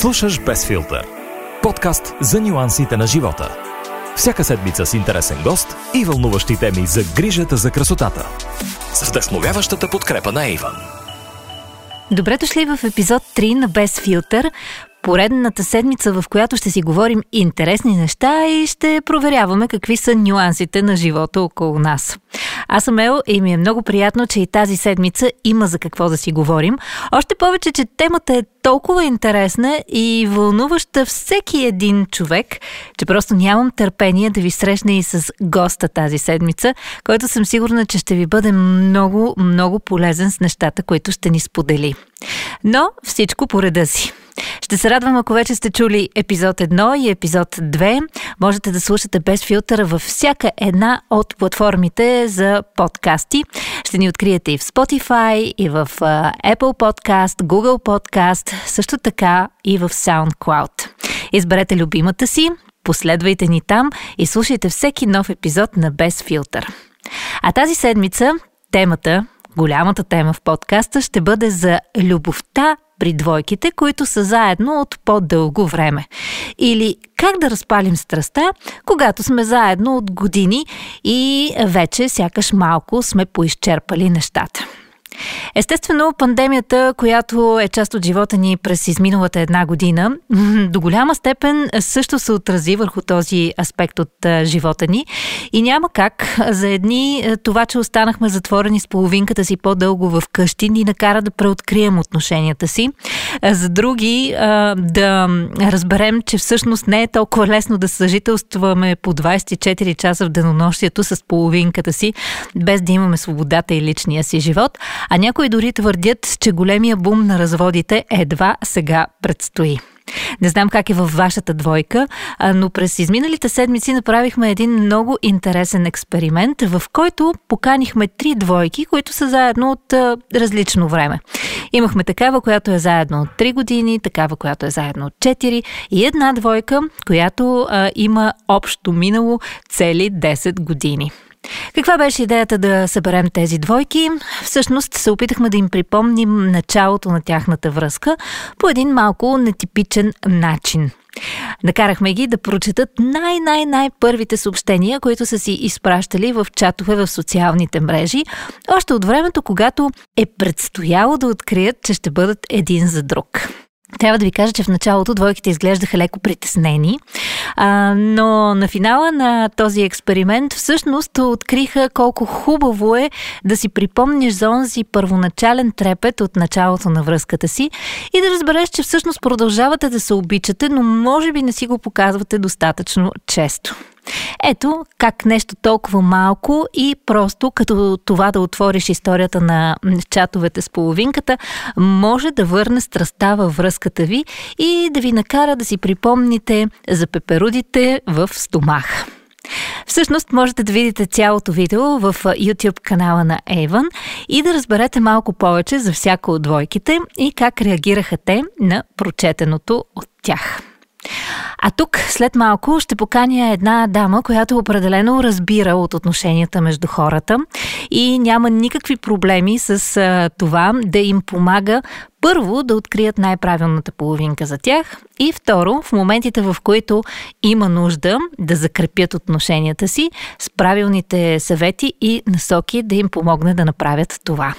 Слушаш Без филтър. Подкаст за нюансите на живота. Всяка седмица с интересен гост и вълнуващи теми за грижата за красотата. С вдъхновяващата подкрепа на Иван. Добре дошли в епизод 3 на Без филтър, поредната седмица, в която ще си говорим интересни неща и ще проверяваме какви са нюансите на живота около нас. Аз съм Ел и ми е много приятно, че и тази седмица има за какво да си говорим. Още повече, че темата е толкова интересна и вълнуваща всеки един човек, че просто нямам търпение да ви срещна и с госта тази седмица, който съм сигурна, че ще ви бъде много, много полезен с нещата, които ще ни сподели. Но всичко по реда си. Ще се радвам, ако вече сте чули епизод 1 и епизод 2. Можете да слушате без филтъра във всяка една от платформите за подкасти. Ще ни откриете и в Spotify, и в Apple Podcast, Google Podcast, също така и в SoundCloud. Изберете любимата си, последвайте ни там и слушайте всеки нов епизод на Без филтър. А тази седмица темата, голямата тема в подкаста ще бъде за любовта при двойките, които са заедно от по-дълго време. Или как да разпалим страста, когато сме заедно от години и вече сякаш малко сме поизчерпали нещата. Естествено, пандемията, която е част от живота ни през изминалата една година, до голяма степен също се отрази върху този аспект от живота ни. И няма как за едни това, че останахме затворени с половинката си по-дълго в къщи, ни накара да преоткрием отношенията си. За други да разберем, че всъщност не е толкова лесно да съжителстваме по 24 часа в денонощието с половинката си, без да имаме свободата и личния си живот. А някои дори твърдят, че големия бум на разводите едва сега предстои. Не знам как е във вашата двойка, но през изминалите седмици направихме един много интересен експеримент, в който поканихме три двойки, които са заедно от различно време. Имахме такава, която е заедно от 3 години, такава, която е заедно от 4 и една двойка, която а, има общо минало цели 10 години. Каква беше идеята да съберем тези двойки? Всъщност се опитахме да им припомним началото на тяхната връзка по един малко нетипичен начин. Накарахме ги да прочетат най-най-най първите съобщения, които са си изпращали в чатове в социалните мрежи, още от времето, когато е предстояло да открият, че ще бъдат един за друг. Трябва да ви кажа, че в началото двойките изглеждаха леко притеснени, а, но на финала на този експеримент всъщност откриха колко хубаво е да си припомниш за онзи първоначален трепет от началото на връзката си и да разбереш, че всъщност продължавате да се обичате, но може би не си го показвате достатъчно често. Ето как нещо толкова малко и просто като това да отвориш историята на чатовете с половинката, може да върне страста във връзката ви и да ви накара да си припомните за пеперудите в стомах. Всъщност можете да видите цялото видео в YouTube канала на Avon и да разберете малко повече за всяко от двойките и как реагираха те на прочетеното от тях. А тук след малко ще поканя една дама, която определено разбира от отношенията между хората и няма никакви проблеми с това да им помага първо да открият най-правилната половинка за тях и второ, в моментите в които има нужда да закрепят отношенията си с правилните съвети и насоки да им помогне да направят това.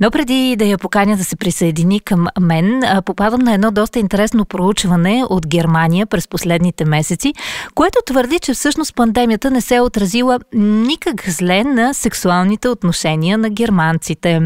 Но преди да я поканя да се присъедини към мен, попадам на едно доста интересно проучване от Германия през последните месеци, което твърди, че всъщност пандемията не се е отразила никак зле на сексуалните отношения на германците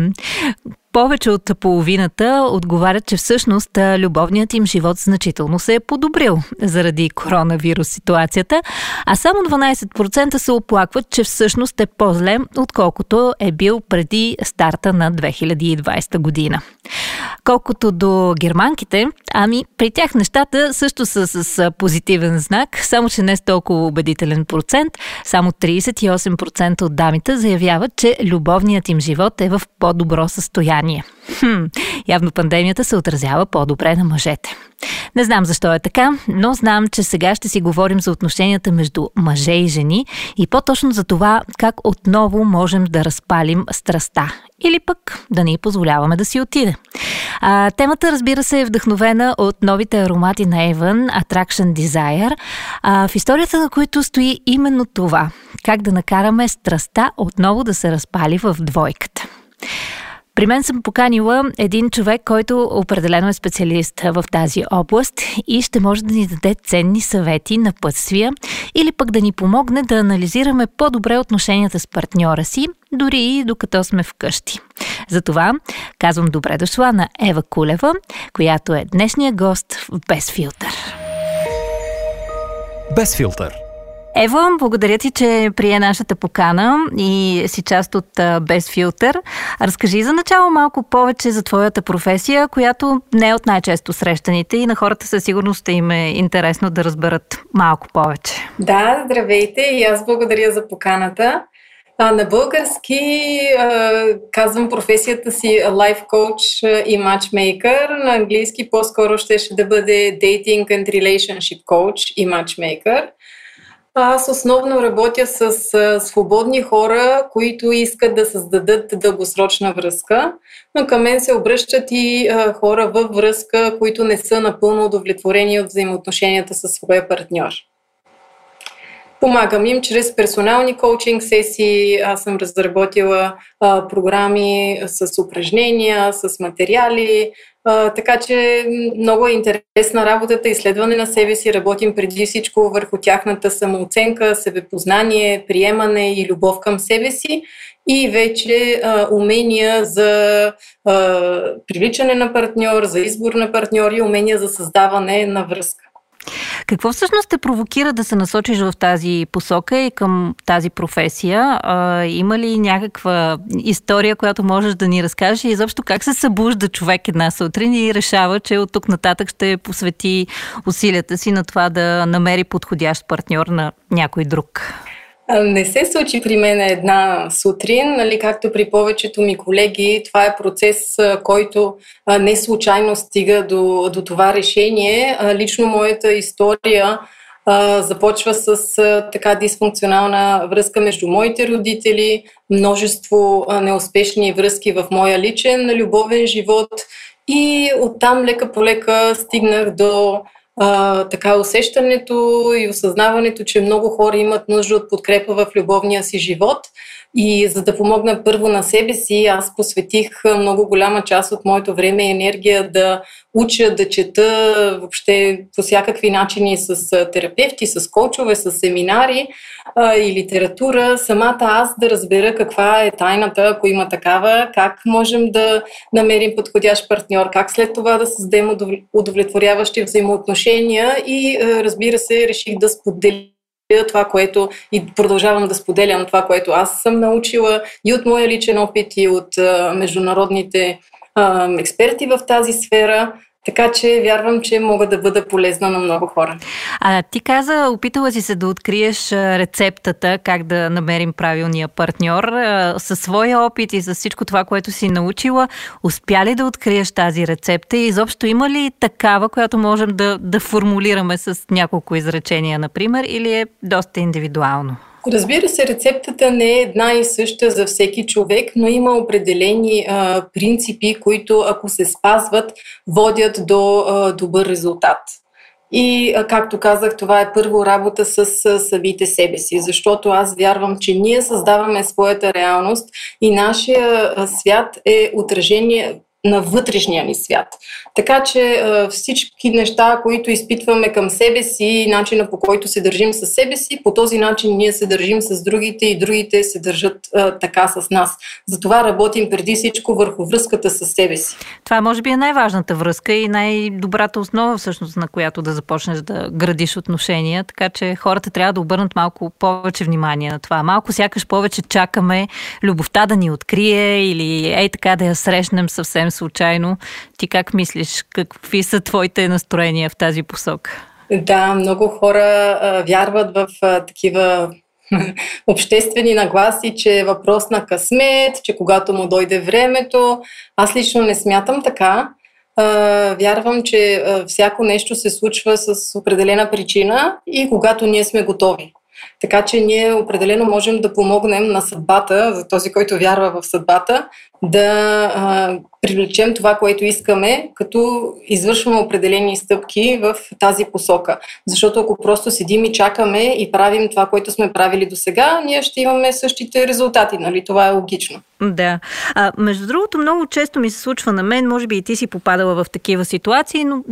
повече от половината отговарят, че всъщност любовният им живот значително се е подобрил заради коронавирус ситуацията, а само 12% се оплакват, че всъщност е по-зле, отколкото е бил преди старта на 2020 година. Колкото до германките, ами при тях нещата също са с позитивен знак, само че не с толкова убедителен процент. Само 38% от дамите заявяват, че любовният им живот е в по-добро състояние. Хм, явно пандемията се отразява по-добре на мъжете. Не знам защо е така, но знам, че сега ще си говорим за отношенията между мъже и жени и по-точно за това как отново можем да разпалим страста или пък да ни позволяваме да си отиде. А, темата, разбира се, е вдъхновена от новите аромати на Avon, Attraction Desire, а, в историята на които стои именно това – как да накараме страста отново да се разпали в двойката. При мен съм поканила един човек, който определено е специалист в тази област и ще може да ни даде ценни съвети, напътствия или пък да ни помогне да анализираме по-добре отношенията с партньора си, дори и докато сме вкъщи. Затова казвам добре дошла на Ева Кулева, която е днешния гост в Без филтър. Без филтър – Ева, благодаря ти, че прие нашата покана и си част от Без филтър. Разкажи за начало малко повече за твоята професия, която не е от най-често срещаните и на хората със сигурност им е интересно да разберат малко повече. Да, здравейте и аз благодаря за поканата. А, на български а, казвам професията си лайф коуч и матчмейкър. На английски по-скоро ще, ще да бъде dating and relationship coach и матчмейкър. Аз основно работя с свободни хора, които искат да създадат дългосрочна връзка, но към мен се обръщат и хора във връзка, които не са напълно удовлетворени от взаимоотношенията с своя партньор. Помагам им чрез персонални коучинг сесии. Аз съм разработила а, програми с упражнения, с материали, а, така че много е интересна работата, изследване на себе си. Работим преди всичко върху тяхната самооценка, себепознание, приемане и любов към себе си и вече а, умения за а, привличане на партньор, за избор на партньор и умения за създаване на връзка. Какво всъщност те провокира да се насочиш в тази посока и към тази професия? А, има ли някаква история, която можеш да ни разкажеш и изобщо как се събужда човек една сутрин и решава, че от тук нататък ще посвети усилията си на това да намери подходящ партньор на някой друг? Не се случи при мен една сутрин, нали, както при повечето ми колеги. Това е процес, който не случайно стига до, до това решение. Лично моята история започва с така дисфункционална връзка между моите родители, множество неуспешни връзки в моя личен любовен живот и оттам лека по лека стигнах до а, така усещането и осъзнаването, че много хора имат нужда от подкрепа в любовния си живот. И за да помогна първо на себе си, аз посветих много голяма част от моето време и енергия да уча, да чета въобще по всякакви начини с терапевти, с коучове, с семинари а, и литература. Самата аз да разбера каква е тайната, ако има такава, как можем да намерим подходящ партньор, как след това да създадем удовлетворяващи взаимоотношения и разбира се, реших да споделя това, което и продължавам да споделям това, което аз съм научила и от моя личен опит, и от а, международните а, експерти в тази сфера. Така че вярвам, че мога да бъда полезна на много хора. А ти каза, опитала си се да откриеш рецептата как да намерим правилния партньор. Със своя опит и с всичко това, което си научила, успя ли да откриеш тази рецепта и изобщо има ли такава, която можем да, да формулираме с няколко изречения, например, или е доста индивидуално? Разбира се, рецептата не е една и съща за всеки човек, но има определени а, принципи, които ако се спазват, водят до а, добър резултат. И, а, както казах, това е първо работа с а, самите себе си, защото аз вярвам, че ние създаваме своята реалност и нашия а, свят е отражение, на вътрешния ни свят. Така че всички неща, които изпитваме към себе си начина по който се държим с себе си, по този начин ние се държим с другите и другите се държат така с нас. Затова работим преди всичко върху връзката с себе си. Това може би е най-важната връзка и най-добрата основа всъщност, на която да започнеш да градиш отношения, така че хората трябва да обърнат малко повече внимание на това. Малко сякаш повече чакаме любовта да ни открие или ей така да я срещнем съвсем случайно. Ти как мислиш? Какви са твоите настроения в тази посока? Да, много хора а, вярват в а, такива обществени нагласи, че е въпрос на късмет, че когато му дойде времето. Аз лично не смятам така. вярвам, че всяко нещо се случва с определена причина и когато ние сме готови. Така че ние определено можем да помогнем на съдбата, за този, който вярва в съдбата, да а, привлечем това, което искаме, като извършваме определени стъпки в тази посока. Защото ако просто седим и чакаме и правим това, което сме правили до сега, ние ще имаме същите резултати. Нали? Това е логично. Да. А, между другото, много често ми се случва на мен, може би и ти си попадала в такива ситуации, но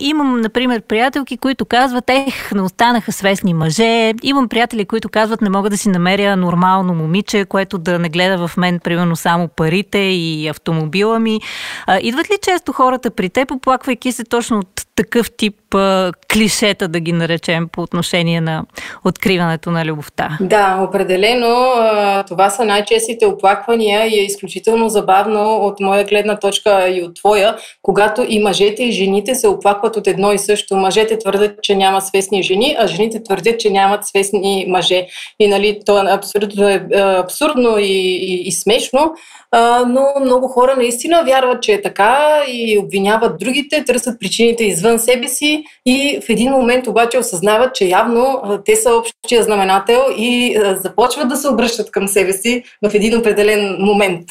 имам, например, приятелки, които казват, ех, не останаха свестни мъже. Имам приятели, които казват, не мога да си намеря нормално момиче, което да не гледа в мен, примерно, само парите и автомобила ми. А, идват ли често хората при теб, оплаквайки се точно от такъв тип а, клишета, да ги наречем, по отношение на откриването на любовта? Да, определено. А, това са най-честите оплаквания и е изключително забавно от моя гледна точка и от твоя, когато и мъжете и жените се оплакват от едно и също. Мъжете твърдят, че няма свестни жени, а жените твърдят, че нямат свестни мъже. И нали, то е абсолютно е, абсурдно и, и, и смешно, а, но много хора наистина вярват, че е така и обвиняват другите, търсят причините извън себе си и в един момент обаче осъзнават, че явно те са общия знаменател и започват да се обръщат към себе си в един определен момент.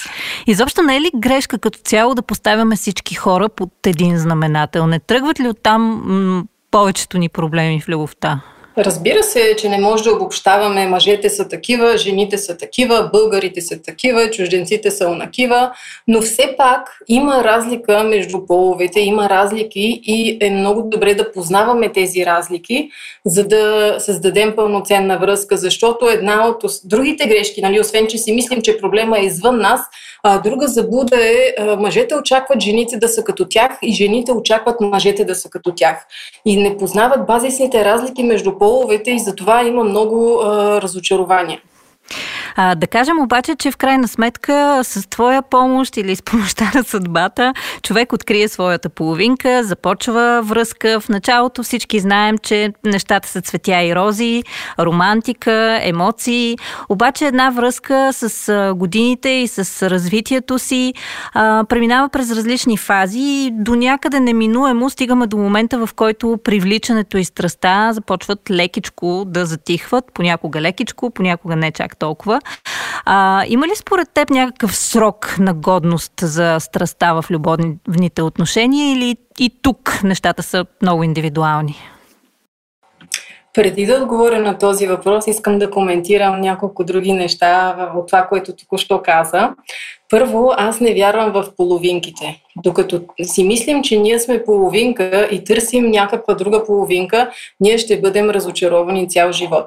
Изобщо не е ли грешка като цяло да поставяме всички хора под един знаменател? Не тръгват ли оттам м- повечето ни проблеми в любовта? Разбира се, че не може да обобщаваме мъжете са такива, жените са такива, българите са такива, чужденците са онакива, но все пак има разлика между половете, има разлики и е много добре да познаваме тези разлики, за да създадем пълноценна връзка, защото една от другите грешки, нали, освен че си мислим, че проблема е извън нас, а, друга заблуда е, а, мъжете очакват жените да са като тях и жените очакват мъжете да са като тях. И не познават базисните разлики между половете и затова има много а, разочарования. А, да кажем обаче, че в крайна сметка с твоя помощ или с помощта на съдбата, човек открие своята половинка, започва връзка. В началото всички знаем, че нещата са цветя и рози, романтика, емоции. Обаче една връзка с годините и с развитието си а, преминава през различни фази и до някъде неминуемо стигаме до момента, в който привличането и страста започват лекичко да затихват, понякога лекичко, понякога не чак толкова. А, има ли според теб някакъв срок на годност за страста в любовните отношения или и тук нещата са много индивидуални? Преди да отговоря на този въпрос, искам да коментирам няколко други неща от това, което току-що каза. Първо, аз не вярвам в половинките. Докато си мислим, че ние сме половинка и търсим някаква друга половинка, ние ще бъдем разочаровани цял живот.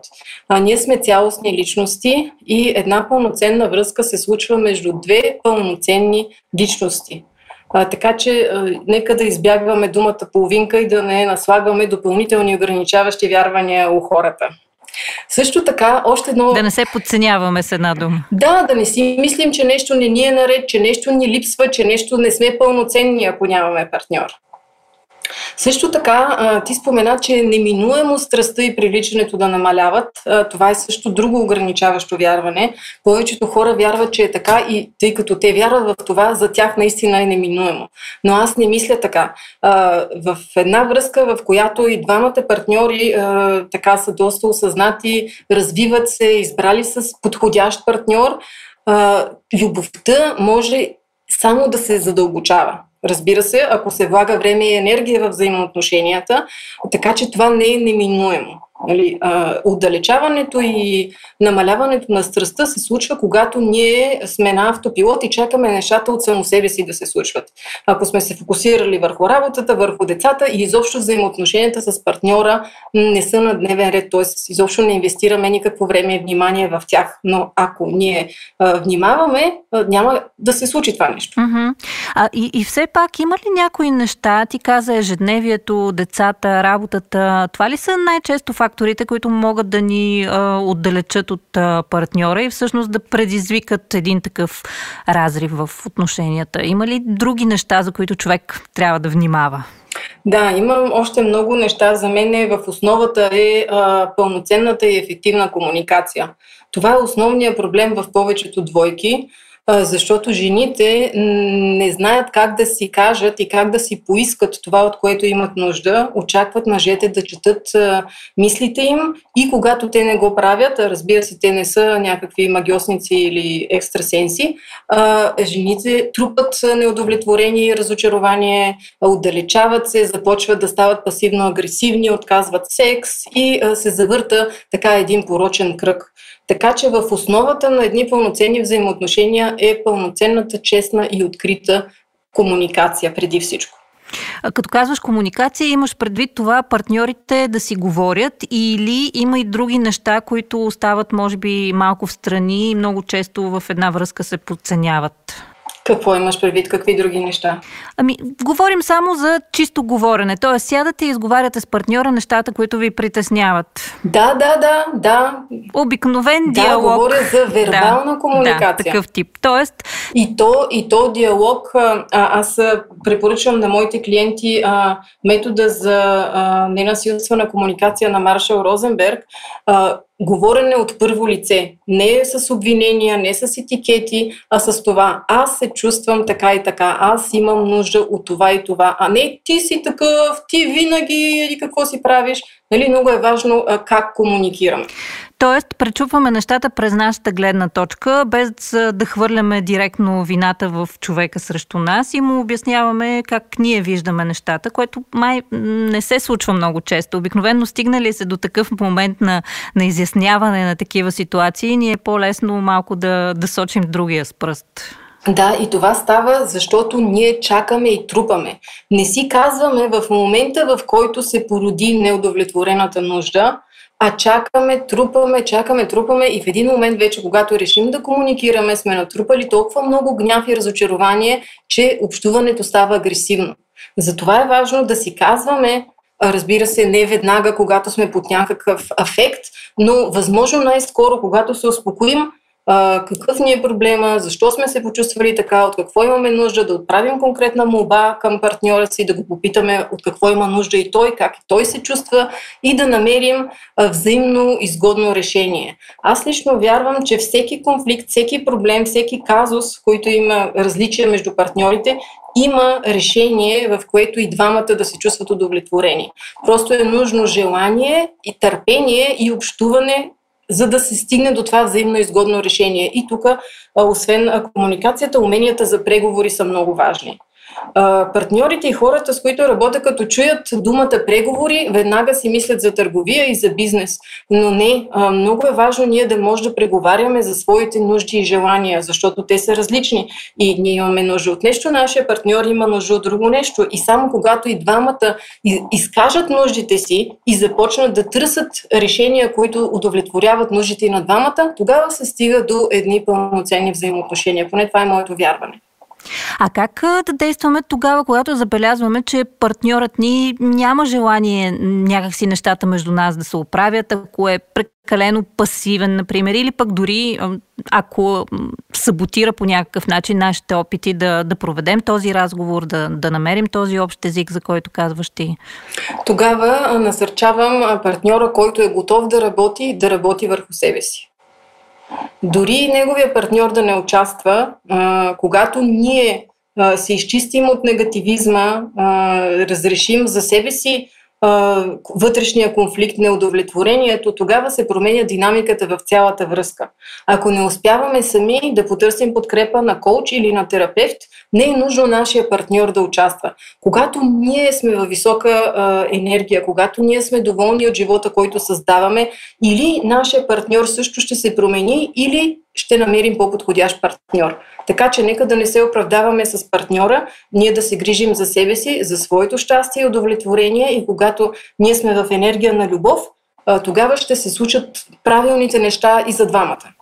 А ние сме цялостни личности и една пълноценна връзка се случва между две пълноценни личности. А, така че а, нека да избягваме думата половинка и да не наслагваме допълнителни ограничаващи вярвания у хората. Също така, още едно... Да не се подценяваме с една дума. Да, да не си мислим, че нещо не ни е наред, че нещо ни липсва, че нещо не сме пълноценни, ако нямаме партньор. Също така, ти спомена, че неминуемо страстта и привличането да намаляват. Това е също друго ограничаващо вярване. Повечето хора вярват, че е така и тъй като те вярват в това, за тях наистина е неминуемо. Но аз не мисля така. В една връзка, в която и двамата партньори така са доста осъзнати, развиват се, избрали с подходящ партньор, любовта може само да се задълбочава. Разбира се, ако се влага време и енергия в взаимоотношенията, така че това не е неминуемо. Нали, а, отдалечаването и намаляването на страстта се случва, когато ние сме на автопилот и чакаме нещата от само себе си да се случват. Ако сме се фокусирали върху работата, върху децата и изобщо взаимоотношенията с партньора не са на дневен ред, т.е. изобщо не инвестираме никакво време и внимание в тях. Но ако ние а, внимаваме, а, няма да се случи това нещо. Uh-huh. А, и, и все пак има ли някои неща, ти каза ежедневието, децата, работата, това ли са най-често факторите, които могат да ни а, отдалечат от а, партньора и всъщност да предизвикат един такъв разрив в отношенията? Има ли други неща, за които човек трябва да внимава? Да, имам още много неща. За мен е, в основата е а, пълноценната и ефективна комуникация. Това е основният проблем в повечето двойки защото жените не знаят как да си кажат и как да си поискат това, от което имат нужда. Очакват мъжете да четат мислите им и когато те не го правят, разбира се, те не са някакви магиосници или екстрасенси, жените трупат неудовлетворение и разочарование, отдалечават се, започват да стават пасивно-агресивни, отказват секс и се завърта така един порочен кръг. Така че в основата на едни пълноценни взаимоотношения е пълноценната, честна и открита комуникация преди всичко. Като казваш комуникация, имаш предвид това партньорите да си говорят или има и други неща, които остават може би малко в страни и много често в една връзка се подценяват? Какво имаш предвид? Какви други неща? Ами, говорим само за чисто говорене. Тоест, сядате и изговаряте с партньора нещата, които ви притесняват. Да, да, да, да. Обикновен да, диалог. Да, говоря за вербална да, комуникация. Да, такъв тип. Тоест... И то, и то диалог, а, аз препоръчвам на моите клиенти а, метода за а, ненасилствена комуникация на Маршал Розенберг, а, говорене от първо лице. Не с обвинения, не с етикети, а с това. Аз се чувствам така и така. Аз имам нужда от това и това. А не ти си такъв, ти винаги или какво си правиш. Нали, много е важно а, как комуникираме. Тоест, пречупваме нещата през нашата гледна точка, без да хвърляме директно вината в човека срещу нас и му обясняваме как ние виждаме нещата, което май не се случва много често. Обикновено стигнали се до такъв момент на, на изясняване на такива ситуации, ни е по-лесно малко да, да сочим другия с пръст. Да, и това става, защото ние чакаме и трупаме. Не си казваме в момента, в който се породи неудовлетворената нужда, а чакаме, трупаме, чакаме, трупаме и в един момент вече, когато решим да комуникираме, сме натрупали толкова много гняв и разочарование, че общуването става агресивно. Затова е важно да си казваме, разбира се, не веднага, когато сме под някакъв афект, но възможно най-скоро, когато се успокоим, какъв ни е проблема, защо сме се почувствали така, от какво имаме нужда, да отправим конкретна молба към партньора си, да го попитаме от какво има нужда и той, как и той се чувства и да намерим взаимно изгодно решение. Аз лично вярвам, че всеки конфликт, всеки проблем, всеки казус, който има различия между партньорите, има решение, в което и двамата да се чувстват удовлетворени. Просто е нужно желание и търпение и общуване за да се стигне до това взаимно изгодно решение. И тук, освен комуникацията, уменията за преговори са много важни партньорите и хората, с които работя, като чуят думата преговори, веднага си мислят за търговия и за бизнес. Но не, много е важно ние да може да преговаряме за своите нужди и желания, защото те са различни. И ние имаме нужда от нещо, нашия партньор има нужда от друго нещо. И само когато и двамата изкажат нуждите си и започнат да търсят решения, които удовлетворяват нуждите на двамата, тогава се стига до едни пълноценни взаимоотношения. Поне това е моето вярване. А как да действаме тогава, когато забелязваме, че партньорът ни няма желание някакси нещата между нас да се оправят, ако е прекалено пасивен, например, или пък дори ако саботира по някакъв начин нашите опити да, да проведем този разговор, да, да намерим този общ език, за който казваш ти? Тогава насърчавам партньора, който е готов да работи, да работи върху себе си. Дори неговия партньор да не участва, когато ние се изчистим от негативизма, разрешим за себе си вътрешния конфликт, неудовлетворението, тогава се променя динамиката в цялата връзка. Ако не успяваме сами да потърсим подкрепа на коуч или на терапевт, не е нужно нашия партньор да участва. Когато ние сме във висока а, енергия, когато ние сме доволни от живота, който създаваме, или нашия партньор също ще се промени, или ще намерим по-подходящ партньор. Така че нека да не се оправдаваме с партньора, ние да се грижим за себе си, за своето щастие и удовлетворение и когато ние сме в енергия на любов, тогава ще се случат правилните неща и за двамата.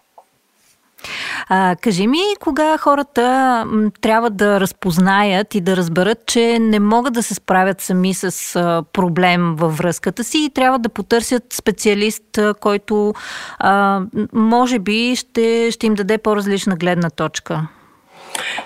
А, кажи ми, кога хората трябва да разпознаят и да разберат, че не могат да се справят сами с проблем във връзката си и трябва да потърсят специалист, който а, може би ще, ще им даде по-различна гледна точка?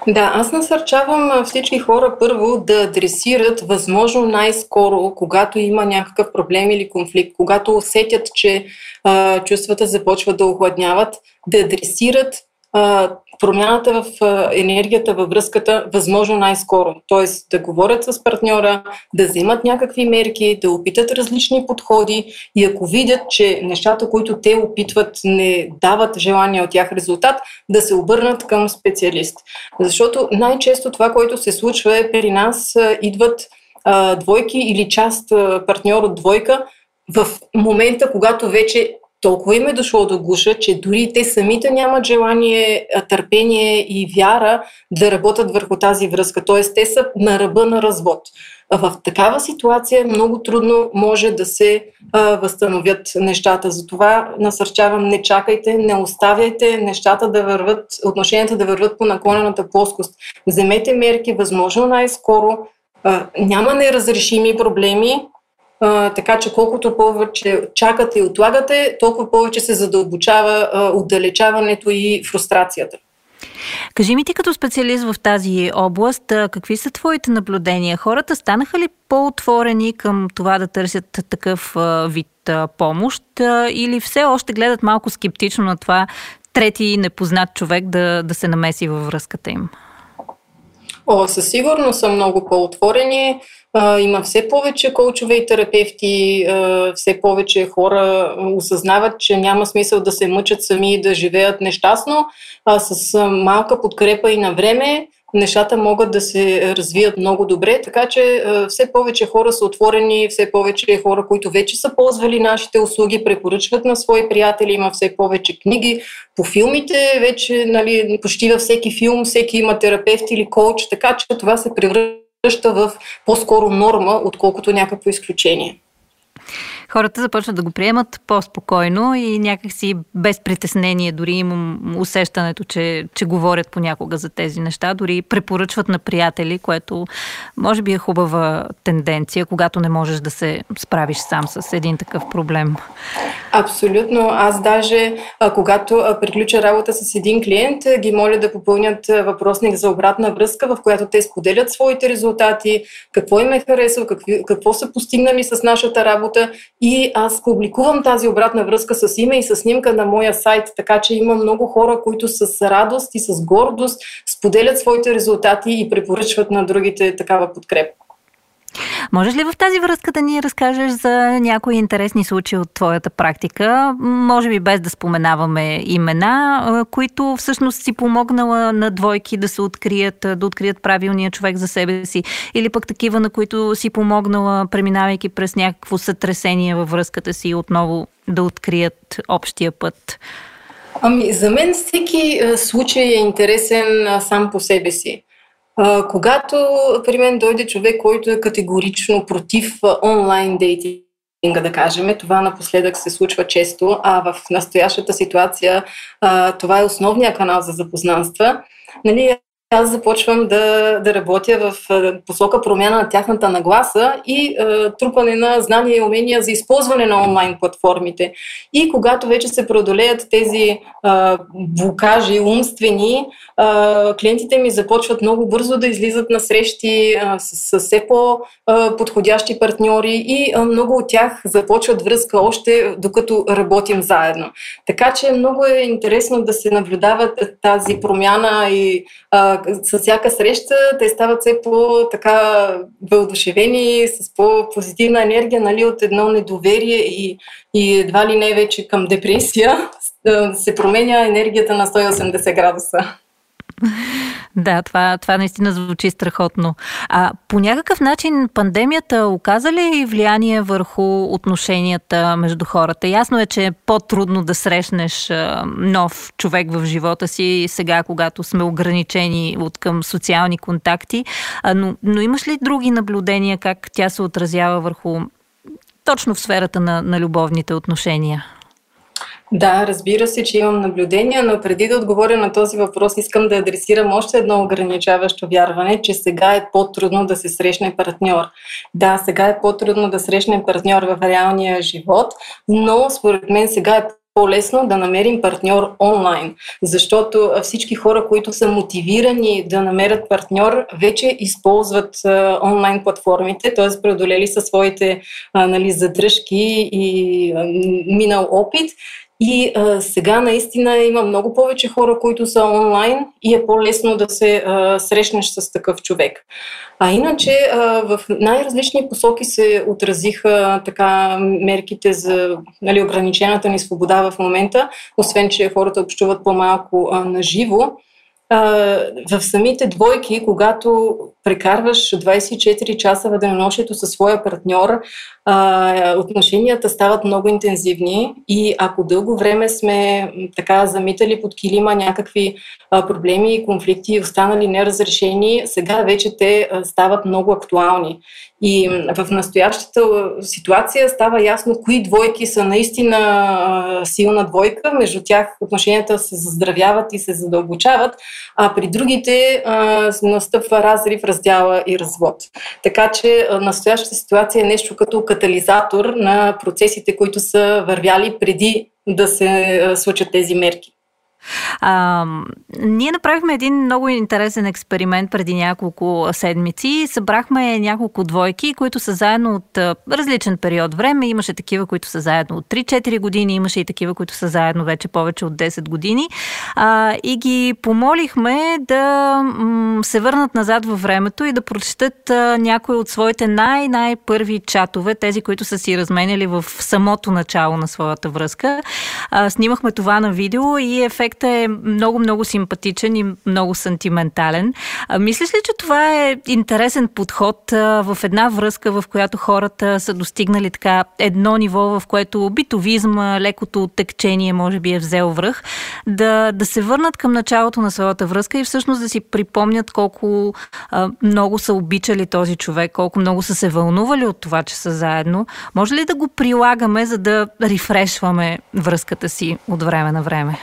Да, аз насърчавам всички хора първо да адресират възможно най-скоро, когато има някакъв проблем или конфликт, когато усетят, че а, чувствата започват да охладняват, да адресират а, промяната в енергията, във връзката, възможно най-скоро. Тоест да говорят с партньора, да вземат някакви мерки, да опитат различни подходи и ако видят, че нещата, които те опитват, не дават желания от тях резултат, да се обърнат към специалист. Защото най-често това, което се случва е при нас идват двойки или част партньор от двойка в момента, когато вече толкова им е дошло до гуша, че дори те самите нямат желание, търпение и вяра да работят върху тази връзка. Т.е. те са на ръба на развод. В такава ситуация много трудно може да се а, възстановят нещата. Затова насърчавам, не чакайте, не оставяйте нещата да върват, отношенията да върват по наклонената плоскост. Вземете мерки, възможно най-скоро. А, няма неразрешими проблеми, а, така че колкото повече чакате и отлагате, толкова повече се задълбочава а, отдалечаването и фрустрацията. Кажи ми ти като специалист в тази област, какви са твоите наблюдения? Хората станаха ли по-отворени към това да търсят такъв вид помощ или все още гледат малко скептично на това трети непознат човек да, да се намеси във връзката им? О, със сигурност са много по-отворени. Има все повече коучове и терапевти, все повече хора осъзнават, че няма смисъл да се мъчат сами и да живеят нещастно, а с малка подкрепа и на време нещата могат да се развият много добре, така че все повече хора са отворени, все повече хора, които вече са ползвали нашите услуги, препоръчват на свои приятели, има все повече книги. По филмите вече нали, почти във всеки филм всеки има терапевт или коуч, така че това се превръща превръща в по-скоро норма, отколкото някакво изключение хората започват да го приемат по-спокойно и някакси без притеснение. Дори имам усещането, че, че говорят понякога за тези неща, дори препоръчват на приятели, което може би е хубава тенденция, когато не можеш да се справиш сам с един такъв проблем. Абсолютно. Аз даже, а, когато а, приключа работа с един клиент, ги моля да попълнят въпросник за обратна връзка, в която те споделят своите резултати, какво им е харесало, какво са постигнали с нашата работа и аз публикувам тази обратна връзка с име и с снимка на моя сайт, така че има много хора, които с радост и с гордост споделят своите резултати и препоръчват на другите такава подкрепа. Можеш ли в тази връзка да ни разкажеш за някои интересни случаи от твоята практика, може би без да споменаваме имена, които всъщност си помогнала на двойки да се открият, да открият правилния човек за себе си, или пък такива, на които си помогнала, преминавайки през някакво сътресение във връзката си, отново да открият общия път? Ами, за мен всеки случай е интересен сам по себе си. Когато при мен дойде човек, който е категорично против онлайн дейтинга, да кажем, това напоследък се случва често, а в настоящата ситуация това е основния канал за запознанства. Нали, аз започвам да, да работя в посока промяна на тяхната нагласа и е, трупане на знания и умения за използване на онлайн платформите. И когато вече се преодолеят тези е, блокажи умствени, е, клиентите ми започват много бързо да излизат на срещи е, с, с все по-подходящи партньори и е, много от тях започват връзка още докато работим заедно. Така че много е интересно да се наблюдават тази промяна и е, с всяка среща те стават все по-така въодушевени, с по-позитивна енергия, нали, от едно недоверие и, и едва ли не вече към депресия, се променя енергията на 180 градуса. Да, това, това наистина звучи страхотно. А по някакъв начин пандемията оказа ли влияние върху отношенията между хората? Ясно е, че е по-трудно да срещнеш нов човек в живота си сега, когато сме ограничени от към социални контакти. Но, но имаш ли други наблюдения как тя се отразява върху точно в сферата на, на любовните отношения? Да, разбира се, че имам наблюдения, но преди да отговоря на този въпрос, искам да адресирам още едно ограничаващо вярване, че сега е по-трудно да се срещне партньор. Да, сега е по-трудно да срещне партньор в реалния живот, но според мен сега е по-лесно да намерим партньор онлайн, защото всички хора, които са мотивирани да намерят партньор, вече използват а, онлайн платформите, т.е. преодолели са своите а, нали, задръжки и а, минал опит и а, сега наистина има много повече хора, които са онлайн и е по-лесно да се а, срещнеш с такъв човек. А иначе а, в най-различни посоки се отразиха така мерките за нали, ограничената ни свобода в момента, освен че хората общуват по-малко а, на живо в самите двойки, когато прекарваш 24 часа в денонощието със своя партньор, отношенията стават много интензивни и ако дълго време сме така замитали под килима някакви проблеми и конфликти, останали неразрешени, сега вече те стават много актуални. И в настоящата ситуация става ясно кои двойки са наистина силна двойка, между тях отношенията се заздравяват и се задълбочават, а при другите настъпва разрив, раздяла и развод. Така че настоящата ситуация е нещо като катализатор на процесите, които са вървяли преди да се случат тези мерки. А, ние направихме един много интересен експеримент преди няколко седмици. Събрахме няколко двойки, които са заедно от различен период време. Имаше такива, които са заедно от 3-4 години, имаше и такива, които са заедно вече повече от 10 години. А, и ги помолихме да м- се върнат назад във времето и да прочетат някои от своите най-най-първи чатове, тези, които са си разменяли в самото начало на своята връзка. А, снимахме това на видео и ефект проектът е много-много симпатичен и много сантиментален. А, мислиш ли, че това е интересен подход а, в една връзка, в която хората са достигнали така едно ниво, в което битовизма, лекото текчение може би е взел връх, да, да се върнат към началото на своята връзка и всъщност да си припомнят колко а, много са обичали този човек, колко много са се вълнували от това, че са заедно. Може ли да го прилагаме, за да рефрешваме връзката си от време на време?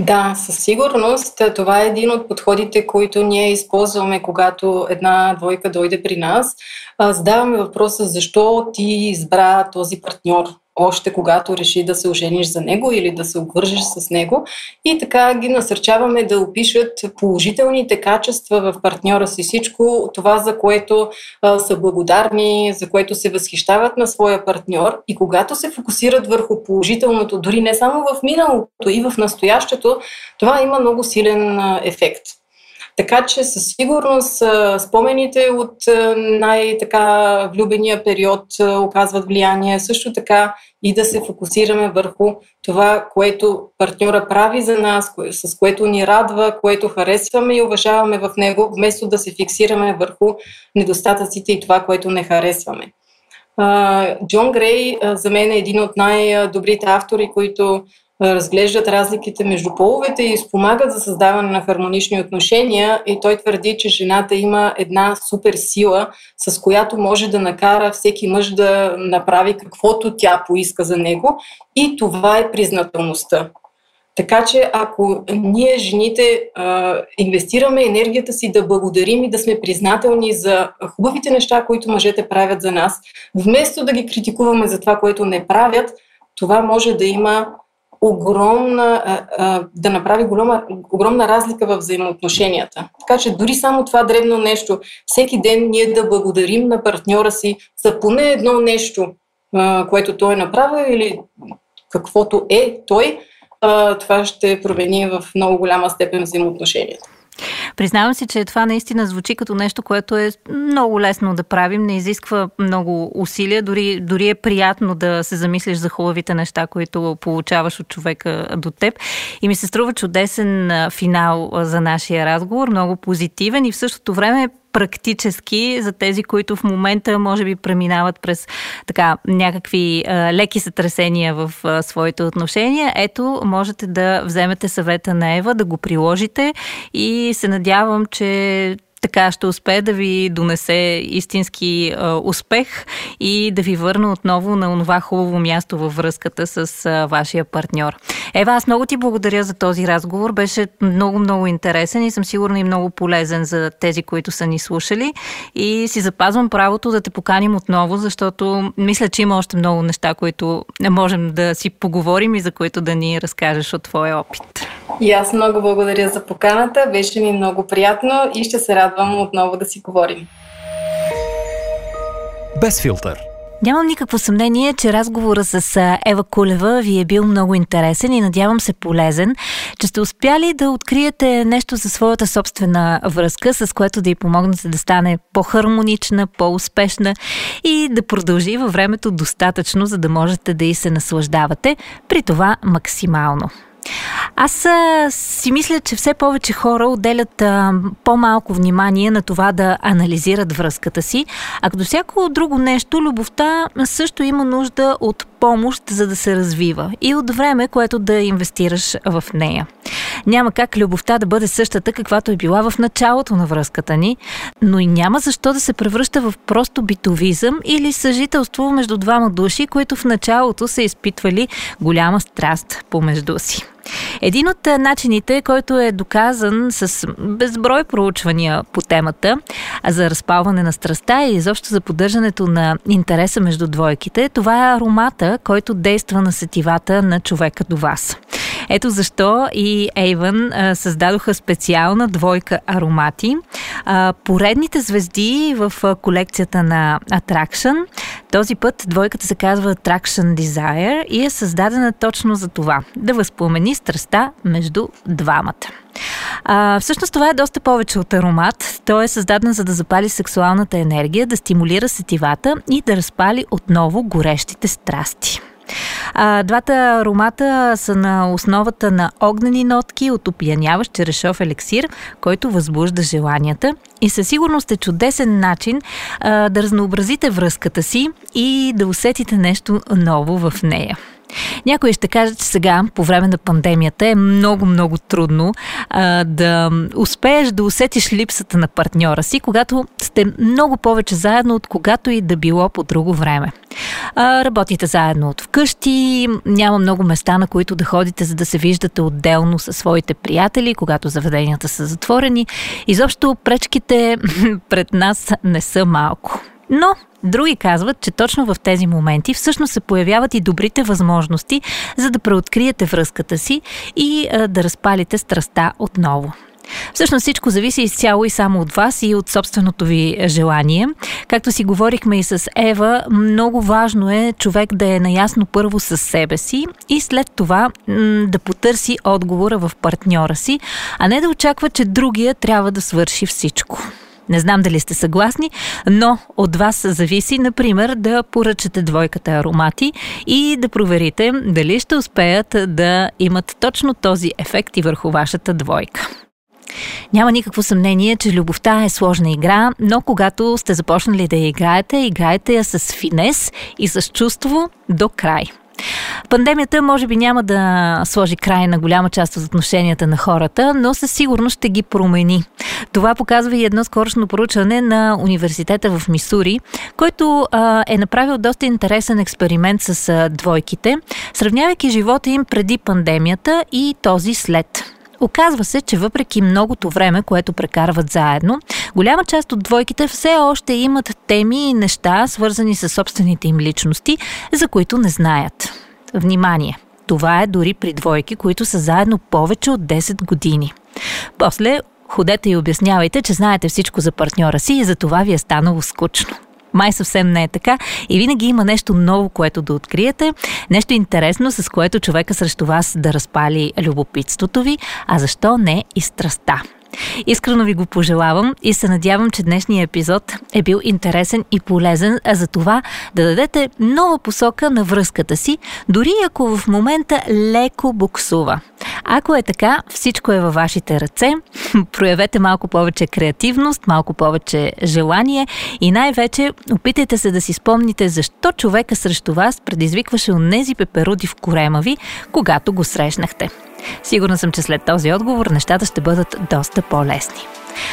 Да, със сигурност. Това е един от подходите, които ние използваме, когато една двойка дойде при нас. Задаваме въпроса защо ти избра този партньор още когато реши да се ожениш за него или да се обвържеш с него. И така ги насърчаваме да опишат положителните качества в партньора си, всичко това, за което а, са благодарни, за което се възхищават на своя партньор. И когато се фокусират върху положителното, дори не само в миналото и в настоящето, това има много силен ефект. Така че със сигурност спомените от най-така влюбения период оказват влияние. Също така и да се фокусираме върху това, което партньора прави за нас, с което ни радва, което харесваме и уважаваме в него, вместо да се фиксираме върху недостатъците и това, което не харесваме. Джон Грей за мен е един от най-добрите автори, които разглеждат разликите между половете и спомагат за създаване на хармонични отношения. И той твърди, че жената има една супер сила, с която може да накара всеки мъж да направи каквото тя поиска за него. И това е признателността. Така че ако ние, жените, инвестираме енергията си да благодарим и да сме признателни за хубавите неща, които мъжете правят за нас, вместо да ги критикуваме за това, което не правят, това може да има огромна, да направи голяма, огромна разлика в взаимоотношенията. Така че дори само това древно нещо, всеки ден ние да благодарим на партньора си за поне едно нещо, което той е направил или каквото е той, това ще промени в много голяма степен взаимоотношенията. Признавам си, че това наистина звучи като нещо, което е много лесно да правим, не изисква много усилия, дори, дори е приятно да се замислиш за хубавите неща, които получаваш от човека до теб. И ми се струва чудесен финал за нашия разговор, много позитивен и в същото време практически за тези, които в момента може би преминават през така някакви а, леки сътресения в а, своите отношения. Ето, можете да вземете съвета на Ева, да го приложите и се надявам, че така ще успее да ви донесе истински а, успех и да ви върне отново на това хубаво място във връзката с а, вашия партньор. Ева, аз много ти благодаря за този разговор. Беше много-много интересен и съм сигурна и много полезен за тези, които са ни слушали. И си запазвам правото да те поканим отново, защото мисля, че има още много неща, които можем да си поговорим и за които да ни разкажеш от твоя опит. И аз много благодаря за поканата. Беше ми много приятно и ще се радвам отново да си говорим. Без филтър. Нямам никакво съмнение, че разговора с Ева Кулева ви е бил много интересен и надявам се полезен, че сте успяли да откриете нещо за своята собствена връзка, с което да й помогнете да стане по-хармонична, по-успешна и да продължи във времето достатъчно, за да можете да й се наслаждавате, при това максимално. Аз а, си мисля, че все повече хора отделят а, по-малко внимание на това да анализират връзката си, а като всяко друго нещо, любовта също има нужда от помощ, за да се развива и от време, което да инвестираш в нея. Няма как любовта да бъде същата, каквато е била в началото на връзката ни, но и няма защо да се превръща в просто битовизъм или съжителство между двама души, които в началото са изпитвали голяма страст помежду си. Един от начините, който е доказан с безброй проучвания по темата за разпалване на страста и изобщо за поддържането на интереса между двойките, това е аромата, който действа на сетивата на човека до вас. Ето защо и Avon а, създадоха специална двойка аромати. А, поредните звезди в а, колекцията на Attraction. Този път двойката се казва Attraction Desire и е създадена точно за това да възпомени страста между двамата. А, всъщност това е доста повече от аромат. Той е създаден за да запали сексуалната енергия, да стимулира сетивата и да разпали отново горещите страсти. Двата аромата са на основата на огнени нотки от опияняващ черешов елексир, който възбужда желанията и със сигурност е чудесен начин а, да разнообразите връзката си и да усетите нещо ново в нея. Някои ще кажат, че сега, по време на пандемията, е много-много трудно а, да успееш да усетиш липсата на партньора си, когато сте много повече заедно от когато и да било по друго време. А, работите заедно от вкъщи, няма много места, на които да ходите, за да се виждате отделно със своите приятели, когато заведенията са затворени. Изобщо пречките пред нас не са малко. Но Други казват, че точно в тези моменти всъщност се появяват и добрите възможности, за да преоткриете връзката си и да разпалите страста отново. Всъщност всичко зависи изцяло и само от вас и от собственото ви желание. Както си говорихме и с Ева, много важно е човек да е наясно първо с себе си и след това м- да потърси отговора в партньора си, а не да очаква, че другия трябва да свърши всичко. Не знам дали сте съгласни, но от вас зависи, например, да поръчате двойката аромати и да проверите дали ще успеят да имат точно този ефект и върху вашата двойка. Няма никакво съмнение, че любовта е сложна игра, но когато сте започнали да я играете, играете я с финес и с чувство до край. Пандемията може би няма да сложи край на голяма част от отношенията на хората, но със сигурност ще ги промени. Това показва и едно скорошно поручване на университета в Мисури, който а, е направил доста интересен експеримент с а, двойките, сравнявайки живота им преди пандемията и този след. Оказва се, че въпреки многото време, което прекарват заедно, голяма част от двойките все още имат теми и неща, свързани с собствените им личности, за които не знаят. Внимание! Това е дори при двойки, които са заедно повече от 10 години. После ходете и обяснявайте, че знаете всичко за партньора си и за това ви е станало скучно. Май съвсем не е така и винаги има нещо ново, което да откриете, нещо интересно, с което човека срещу вас да разпали любопитството ви, а защо не и страста. Искрено ви го пожелавам и се надявам, че днешния епизод е бил интересен и полезен за това да дадете нова посока на връзката си, дори ако в момента леко буксува. Ако е така, всичко е във вашите ръце. Проявете малко повече креативност, малко повече желание и най-вече опитайте се да си спомните защо човека срещу вас предизвикваше онези пеперуди в корема ви, когато го срещнахте. Сигурна съм, че след този отговор нещата ще бъдат доста по-лесни.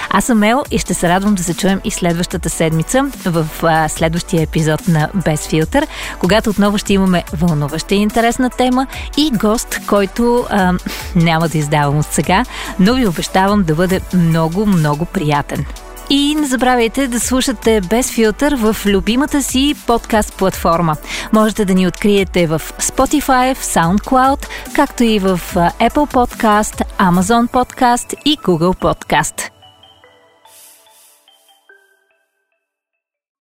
Аз съм Ел и ще се радвам да се чуем и следващата седмица в а, следващия епизод на Без филтър, когато отново ще имаме вълнуваща и интересна тема и гост, който а, няма да издавам от сега, но ви обещавам да бъде много, много приятен. И не забравяйте да слушате Без филтър в любимата си подкаст платформа. Можете да ни откриете в Spotify, в SoundCloud, както и в Apple Podcast, Amazon Podcast и Google Podcast.